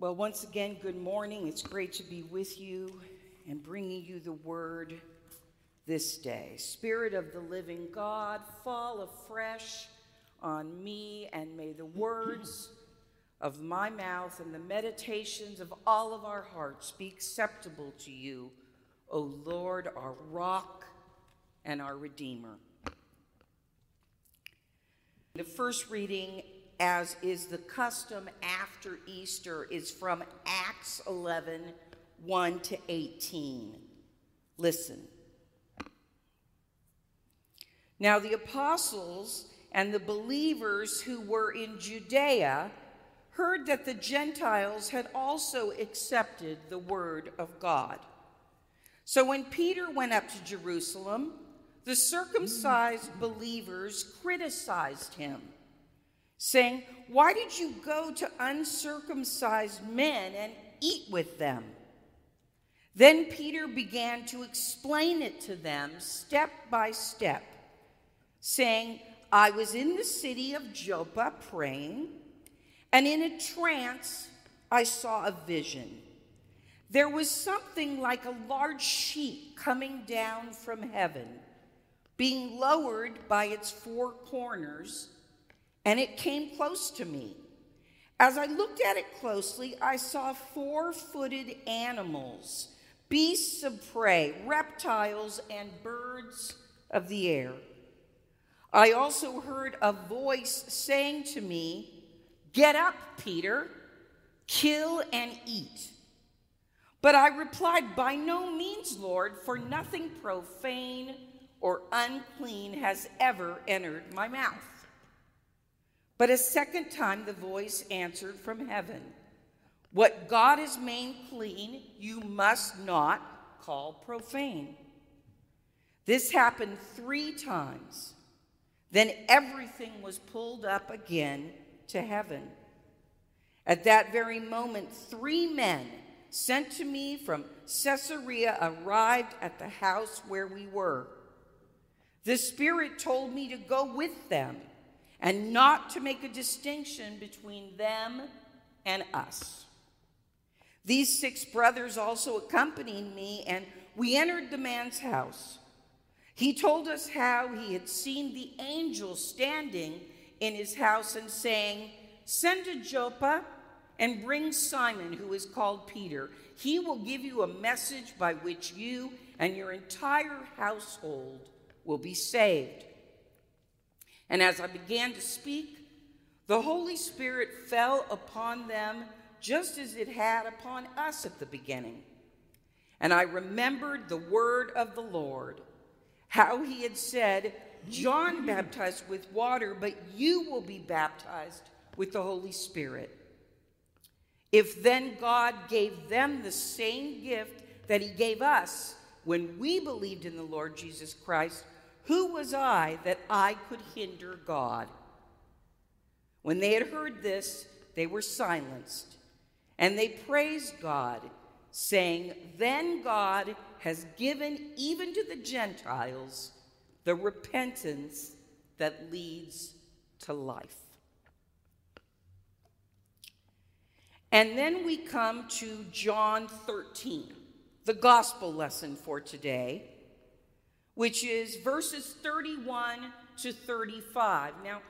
Well, once again, good morning. It's great to be with you and bringing you the word this day. Spirit of the living God, fall afresh on me, and may the words of my mouth and the meditations of all of our hearts be acceptable to you, O Lord, our rock and our Redeemer. The first reading as is the custom after Easter, is from Acts 11 1 to 18. Listen. Now, the apostles and the believers who were in Judea heard that the Gentiles had also accepted the word of God. So when Peter went up to Jerusalem, the circumcised believers criticized him saying, Why did you go to uncircumcised men and eat with them? Then Peter began to explain it to them step by step, saying, I was in the city of Joppa praying, and in a trance I saw a vision. There was something like a large sheet coming down from heaven, being lowered by its four corners and it came close to me. As I looked at it closely, I saw four footed animals, beasts of prey, reptiles, and birds of the air. I also heard a voice saying to me, Get up, Peter, kill and eat. But I replied, By no means, Lord, for nothing profane or unclean has ever entered my mouth. But a second time the voice answered from heaven What God has made clean, you must not call profane. This happened three times. Then everything was pulled up again to heaven. At that very moment, three men sent to me from Caesarea arrived at the house where we were. The Spirit told me to go with them and not to make a distinction between them and us. These six brothers also accompanied me, and we entered the man's house. He told us how he had seen the angel standing in his house and saying, Send to Joppa and bring Simon, who is called Peter. He will give you a message by which you and your entire household will be saved. And as I began to speak, the Holy Spirit fell upon them just as it had upon us at the beginning. And I remembered the word of the Lord, how he had said, John baptized with water, but you will be baptized with the Holy Spirit. If then God gave them the same gift that he gave us when we believed in the Lord Jesus Christ, who was I that I could hinder God? When they had heard this, they were silenced, and they praised God, saying, Then God has given even to the Gentiles the repentance that leads to life. And then we come to John 13, the gospel lesson for today which is verses 31 to 35. Now,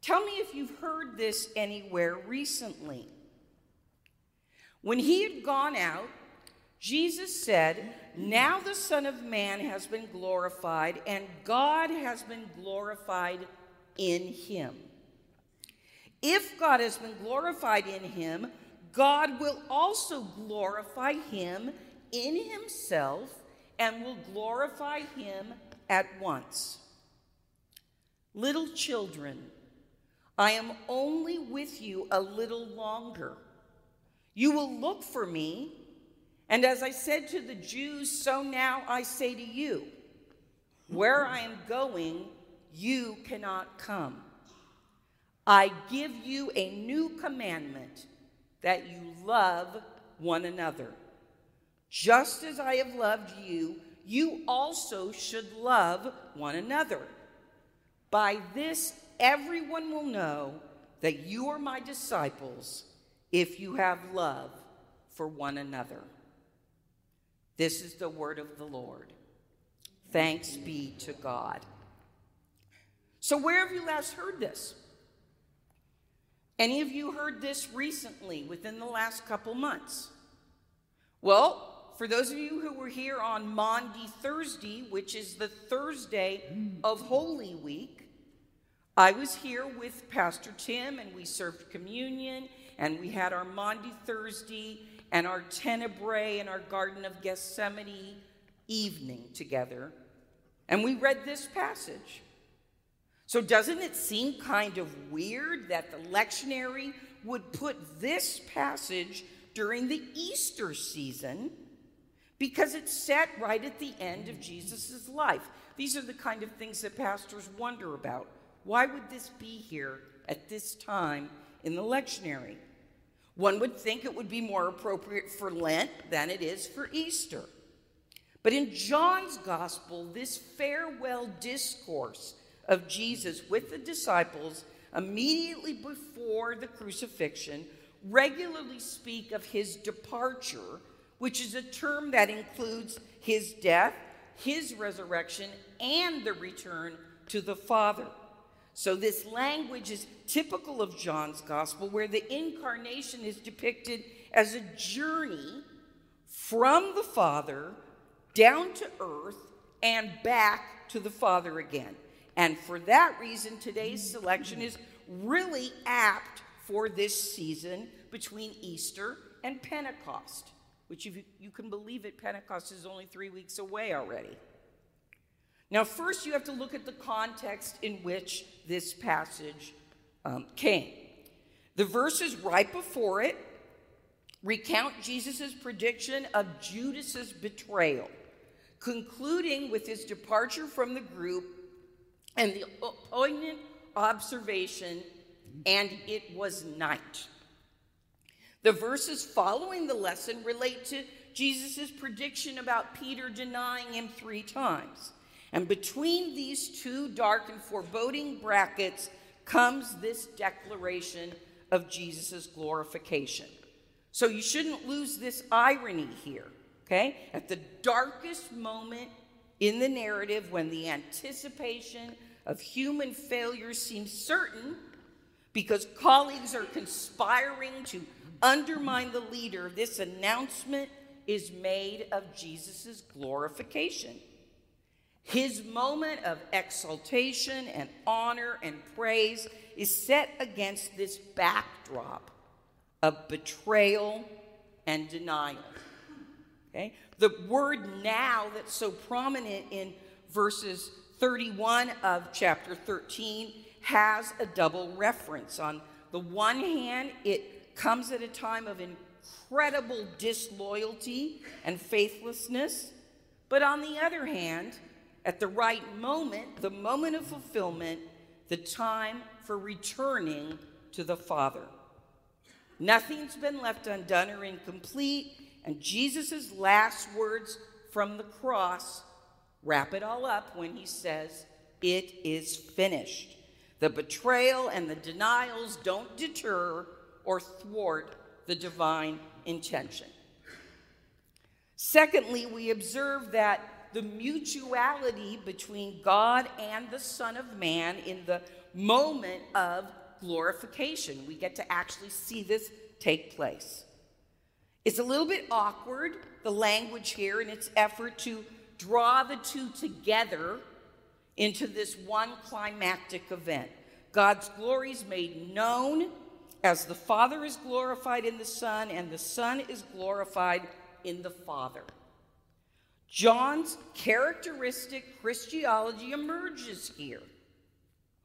tell me if you've heard this anywhere recently. When he had gone out, Jesus said, Now the Son of Man has been glorified, and God has been glorified in him. If God has been glorified in him, God will also glorify him in himself and will glorify him at once. Little children, I am only with you a little longer. You will look for me, and as I said to the Jews, so now I say to you, where I am going, you cannot come. I give you a new commandment that you love one another. Just as I have loved you, you also should love one another. By this, everyone will know that you are my disciples if you have love for one another. This is the word of the Lord. Thanks be to God. So, where have you last heard this? Any of you heard this recently within the last couple months? Well, for those of you who were here on Maundy Thursday, which is the Thursday of Holy Week, I was here with Pastor Tim and we served communion and we had our Maundy Thursday and our Tenebrae and our Garden of Gethsemane evening together. And we read this passage. So, doesn't it seem kind of weird that the lectionary would put this passage during the Easter season because it's set right at the end of Jesus' life? These are the kind of things that pastors wonder about. Why would this be here at this time in the lectionary? One would think it would be more appropriate for Lent than it is for Easter. But in John's gospel, this farewell discourse of Jesus with the disciples immediately before the crucifixion regularly speak of his departure, which is a term that includes his death, his resurrection, and the return to the Father. So, this language is typical of John's gospel, where the incarnation is depicted as a journey from the Father down to earth and back to the Father again. And for that reason, today's selection is really apt for this season between Easter and Pentecost, which, if you, can believe it, Pentecost is only three weeks away already. Now, first, you have to look at the context in which this passage um, came. The verses right before it recount Jesus' prediction of Judas's betrayal, concluding with his departure from the group and the poignant observation, and it was night. The verses following the lesson relate to Jesus' prediction about Peter denying him three times. And between these two dark and foreboding brackets comes this declaration of Jesus' glorification. So you shouldn't lose this irony here, okay? At the darkest moment in the narrative, when the anticipation of human failure seems certain, because colleagues are conspiring to undermine the leader, this announcement is made of Jesus' glorification. His moment of exaltation and honor and praise is set against this backdrop of betrayal and denial. Okay? The word now that's so prominent in verses 31 of chapter 13 has a double reference. On the one hand, it comes at a time of incredible disloyalty and faithlessness, but on the other hand, at the right moment, the moment of fulfillment, the time for returning to the Father. Nothing's been left undone or incomplete, and Jesus' last words from the cross wrap it all up when he says, It is finished. The betrayal and the denials don't deter or thwart the divine intention. Secondly, we observe that the mutuality between God and the Son of Man in the moment of glorification. We get to actually see this take place. It's a little bit awkward, the language here, in its effort to draw the two together into this one climactic event. God's glory is made known as the Father is glorified in the Son, and the Son is glorified in the Father. John's characteristic Christology emerges here,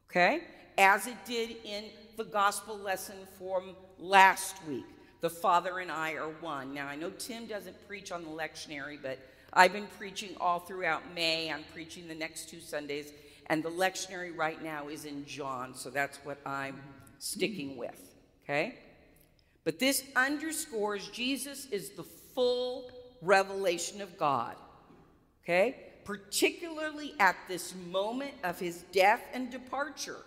okay, as it did in the gospel lesson from last week. The Father and I are one. Now, I know Tim doesn't preach on the lectionary, but I've been preaching all throughout May. I'm preaching the next two Sundays, and the lectionary right now is in John, so that's what I'm sticking with, okay? But this underscores Jesus is the full revelation of God okay? Particularly at this moment of his death and departure.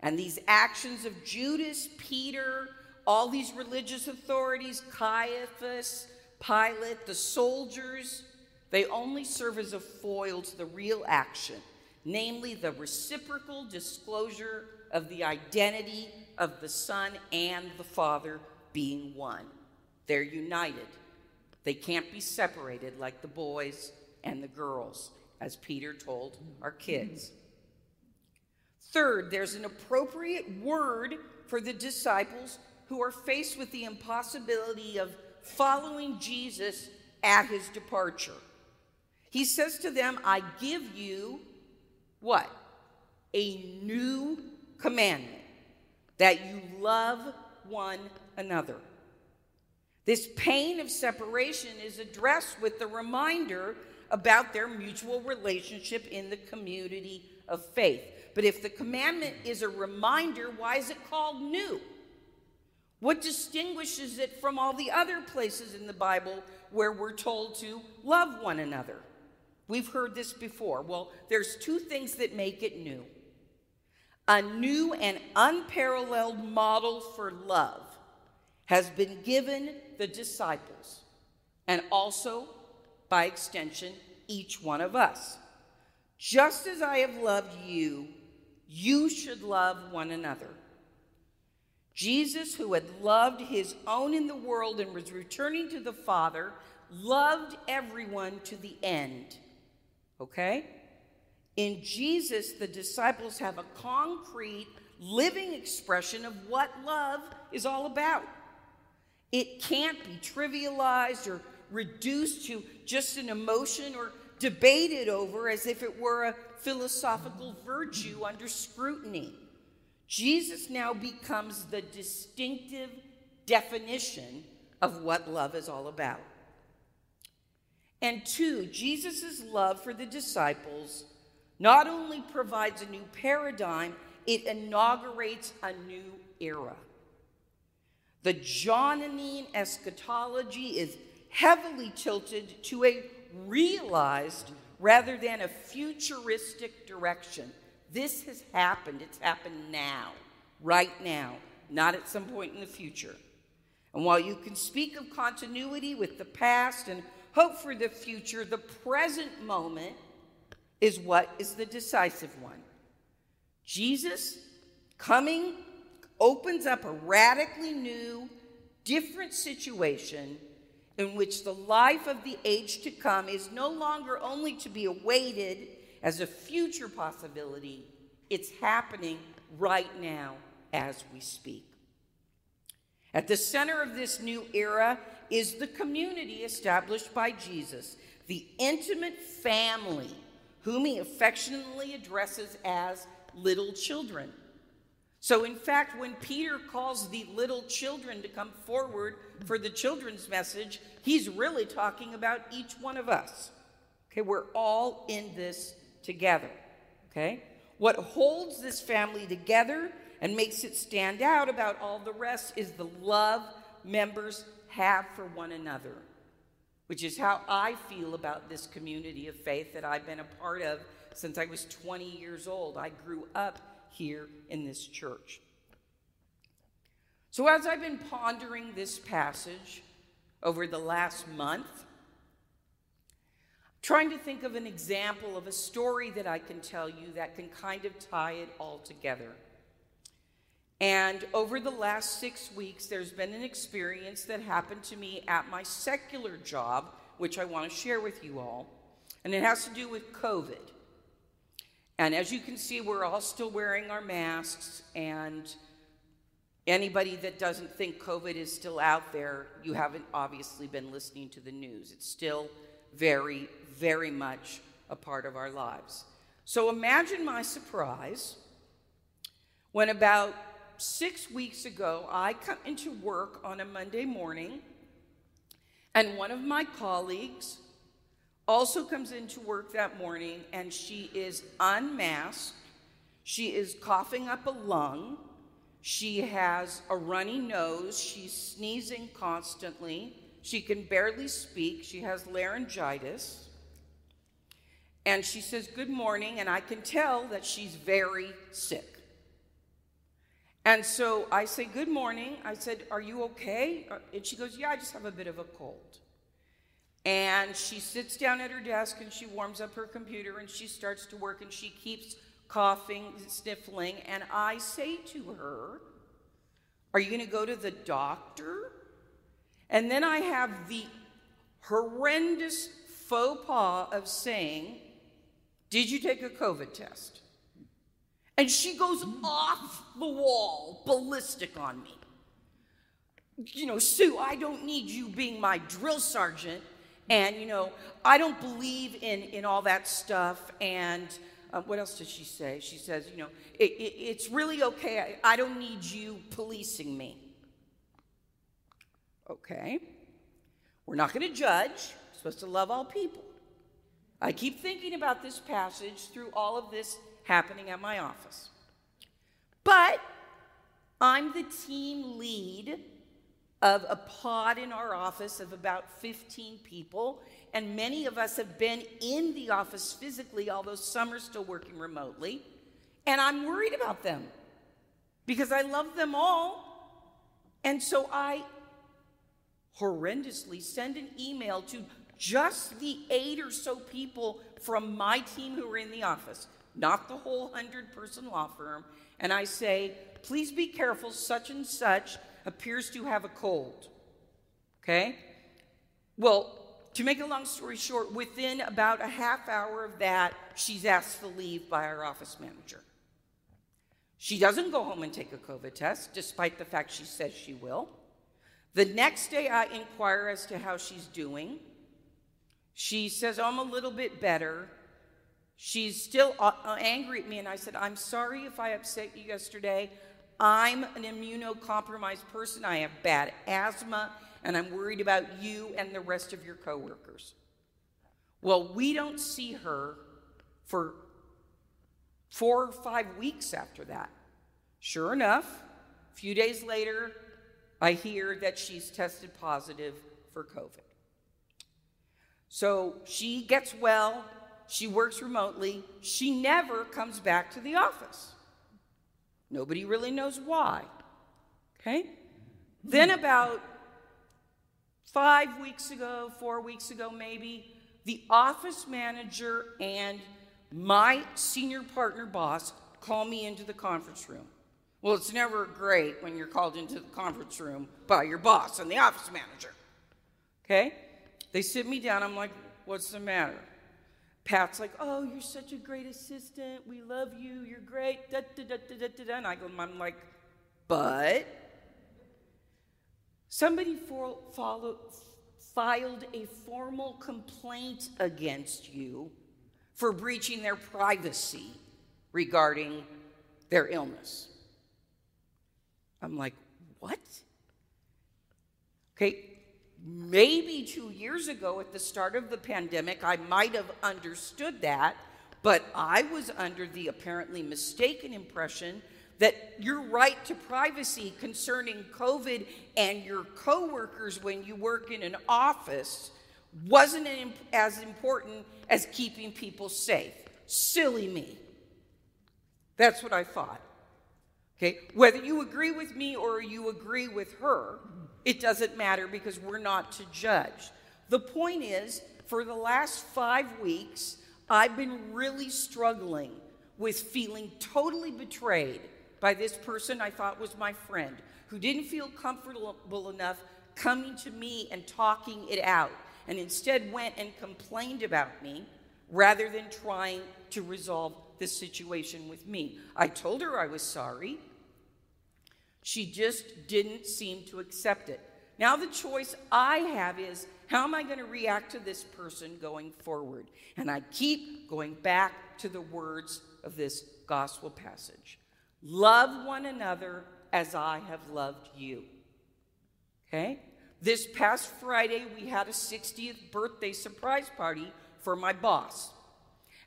And these actions of Judas, Peter, all these religious authorities, Caiaphas, Pilate, the soldiers, they only serve as a foil to the real action, namely the reciprocal disclosure of the identity of the Son and the Father being one. They're united. They can't be separated like the boys and the girls, as Peter told our kids. Third, there's an appropriate word for the disciples who are faced with the impossibility of following Jesus at his departure. He says to them, I give you what? A new commandment that you love one another. This pain of separation is addressed with the reminder about their mutual relationship in the community of faith. But if the commandment is a reminder, why is it called new? What distinguishes it from all the other places in the Bible where we're told to love one another? We've heard this before. Well, there's two things that make it new a new and unparalleled model for love has been given the disciples, and also, by extension, each one of us. Just as I have loved you, you should love one another. Jesus, who had loved his own in the world and was returning to the Father, loved everyone to the end. Okay? In Jesus, the disciples have a concrete, living expression of what love is all about. It can't be trivialized or reduced to just an emotion or debated over as if it were a philosophical virtue under scrutiny. Jesus now becomes the distinctive definition of what love is all about. And two, Jesus' love for the disciples not only provides a new paradigm, it inaugurates a new era. The Johannine eschatology is heavily tilted to a realized rather than a futuristic direction. This has happened. It's happened now, right now, not at some point in the future. And while you can speak of continuity with the past and hope for the future, the present moment is what is the decisive one. Jesus coming opens up a radically new, different situation in which the life of the age to come is no longer only to be awaited as a future possibility, it's happening right now as we speak. At the center of this new era is the community established by Jesus, the intimate family whom he affectionately addresses as little children. So, in fact, when Peter calls the little children to come forward for the children's message, he's really talking about each one of us. Okay, we're all in this together. Okay? What holds this family together and makes it stand out about all the rest is the love members have for one another which is how I feel about this community of faith that I've been a part of since I was 20 years old. I grew up here in this church. So, as I've been pondering this passage over the last month, trying to think of an example of a story that I can tell you that can kind of tie it all together. And over the last six weeks, there's been an experience that happened to me at my secular job, which I want to share with you all. And it has to do with COVID. And as you can see, we're all still wearing our masks. And anybody that doesn't think COVID is still out there, you haven't obviously been listening to the news. It's still very, very much a part of our lives. So imagine my surprise when about six weeks ago, I come into work on a Monday morning, and one of my colleagues also comes into work that morning, and she is unmasked. She is coughing up a lung. She has a runny nose. She's sneezing constantly. She can barely speak. She has laryngitis. And she says, Good morning. And I can tell that she's very sick. And so I say, Good morning. I said, Are you okay? Uh, and she goes, Yeah, I just have a bit of a cold. And she sits down at her desk and she warms up her computer and she starts to work and she keeps coughing, sniffling. And I say to her, Are you going to go to the doctor? And then I have the horrendous faux pas of saying, Did you take a COVID test? And she goes off the wall, ballistic on me. You know, Sue, I don't need you being my drill sergeant. And, you know, I don't believe in, in all that stuff. And uh, what else does she say? She says, you know, it, it, it's really okay. I, I don't need you policing me. Okay. We're not going to judge. We're supposed to love all people. I keep thinking about this passage through all of this happening at my office. But I'm the team lead of a pod in our office of about 15 people, and many of us have been in the office physically, although some are still working remotely. And I'm worried about them because I love them all. And so I horrendously send an email to just the eight or so people from my team who are in the office, not the whole 100 person law firm. And I say, please be careful, such and such appears to have a cold. Okay? Well, to make a long story short, within about a half hour of that, she's asked to leave by our office manager. She doesn't go home and take a COVID test, despite the fact she says she will. The next day, I inquire as to how she's doing. She says, oh, I'm a little bit better. She's still uh, uh, angry at me, and I said, I'm sorry if I upset you yesterday. I'm an immunocompromised person. I have bad asthma, and I'm worried about you and the rest of your coworkers. Well, we don't see her for four or five weeks after that. Sure enough, a few days later, I hear that she's tested positive for COVID. So she gets well, she works remotely, she never comes back to the office. Nobody really knows why. Okay? Then, about five weeks ago, four weeks ago, maybe, the office manager and my senior partner boss call me into the conference room. Well, it's never great when you're called into the conference room by your boss and the office manager. Okay? They sit me down. I'm like, what's the matter? Pat's like, oh, you're such a great assistant. We love you. You're great. Da, da, da, da, da, da. And I go, I'm like, but somebody for, filed a formal complaint against you for breaching their privacy regarding their illness. I'm like, what? Okay, maybe two years ago at the start of the pandemic, I might have understood that, but I was under the apparently mistaken impression that your right to privacy concerning COVID and your coworkers when you work in an office wasn't as important as keeping people safe. Silly me. That's what I thought. Okay, whether you agree with me or you agree with her, it doesn't matter because we're not to judge. The point is, for the last five weeks, I've been really struggling with feeling totally betrayed by this person I thought was my friend who didn't feel comfortable enough coming to me and talking it out and instead went and complained about me rather than trying to resolve the situation with me. I told her I was sorry. She just didn't seem to accept it. Now, the choice I have is how am I going to react to this person going forward? And I keep going back to the words of this gospel passage Love one another as I have loved you. Okay? This past Friday, we had a 60th birthday surprise party for my boss.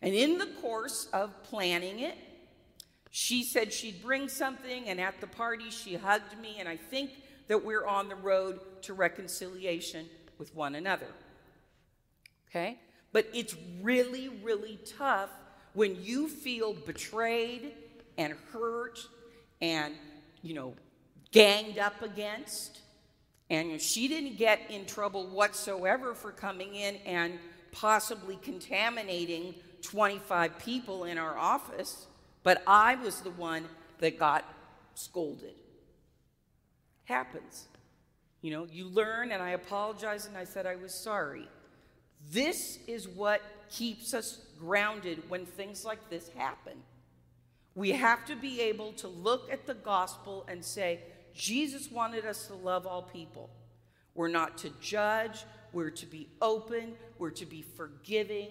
And in the course of planning it, she said she'd bring something, and at the party, she hugged me, and I think that we're on the road to reconciliation with one another. Okay? But it's really, really tough when you feel betrayed and hurt and you know, ganged up against. And she didn't get in trouble whatsoever for coming in and possibly contaminating 25 people in our office, but I was the one that got scolded. Happens. You know, you learn, and I apologized and I said I was sorry. This is what keeps us grounded when things like this happen. We have to be able to look at the gospel and say, Jesus wanted us to love all people. We're not to judge, we're to be open, we're to be forgiving,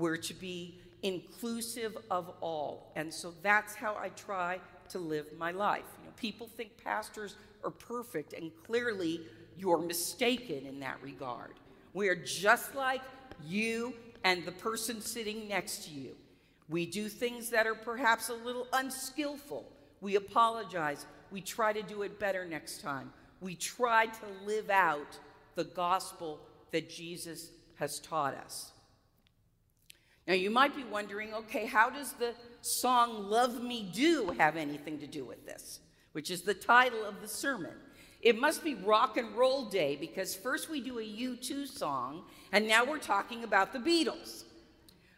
we're to be inclusive of all. And so that's how I try to live my life. You know, people think pastors are perfect, and clearly you're mistaken in that regard. We are just like you and the person sitting next to you. We do things that are perhaps a little unskillful. We apologize. We try to do it better next time. We try to live out the gospel that Jesus has taught us. Now, you might be wondering okay, how does the song Love Me Do have anything to do with this? Which is the title of the sermon. It must be rock and roll day because first we do a U2 song, and now we're talking about the Beatles.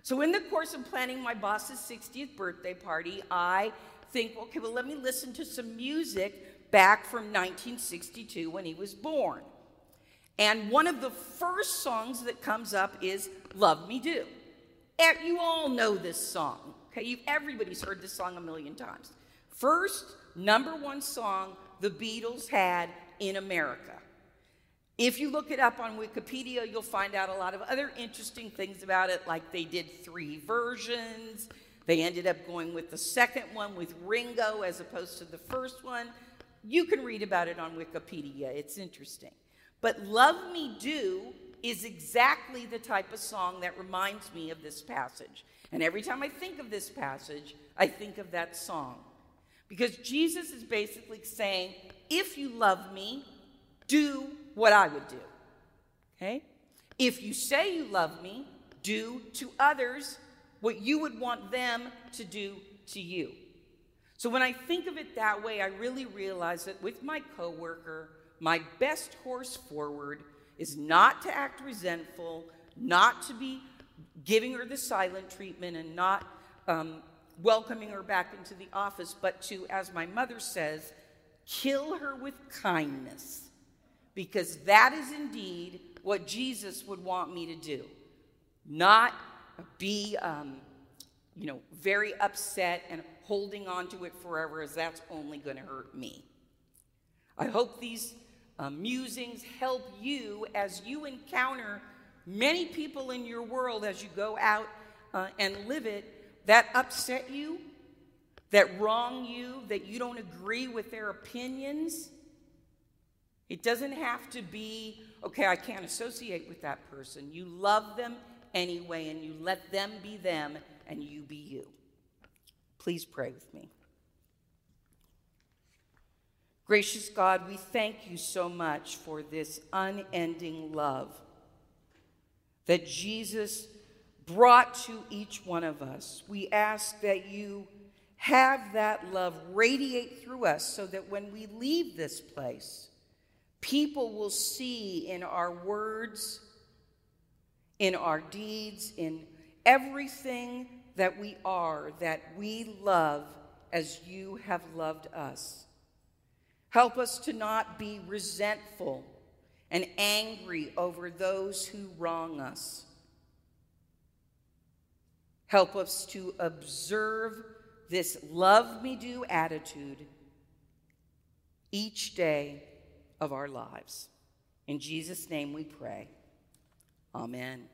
So, in the course of planning my boss's 60th birthday party, I think, okay, well, let me listen to some music back from 1962 when he was born. And one of the first songs that comes up is Love Me Do. You all know this song, okay? You've, everybody's heard this song a million times. First number one song the Beatles had in America. If you look it up on Wikipedia, you'll find out a lot of other interesting things about it, like they did three versions. They ended up going with the second one with Ringo as opposed to the first one. You can read about it on Wikipedia, it's interesting. But Love Me Do is exactly the type of song that reminds me of this passage. And every time I think of this passage, I think of that song. Because Jesus is basically saying, if you love me, do what I would do. Okay? If you say you love me, do to others what you would want them to do to you. So when I think of it that way, I really realize that with my coworker, my best horse forward is not to act resentful, not to be giving her the silent treatment and not um, welcoming her back into the office, but to, as my mother says, kill her with kindness, because that is indeed what Jesus would want me to do. Not be, um, you know, very upset and holding on to it forever, as that's only going to hurt me. I hope these uh, musings help you as you encounter many people in your world as you go out uh, and live it that upset you, that wrong you, that you don't agree with their opinions. It doesn't have to be, okay, I can't associate with that person. You love them anyway, and you let them be them, and you be you. Please pray with me. Gracious God, we thank you so much for this unending love that Jesus brought to each one of us. We ask that you have that love radiate through us so that when we leave this place, people will see in our words, in our deeds, in everything that we are, that we love as you have loved us. Help us to not be resentful and angry over those who wrong us Help us to observe this love me do attitude each day of our lives. In Jesus' name we pray. Amen.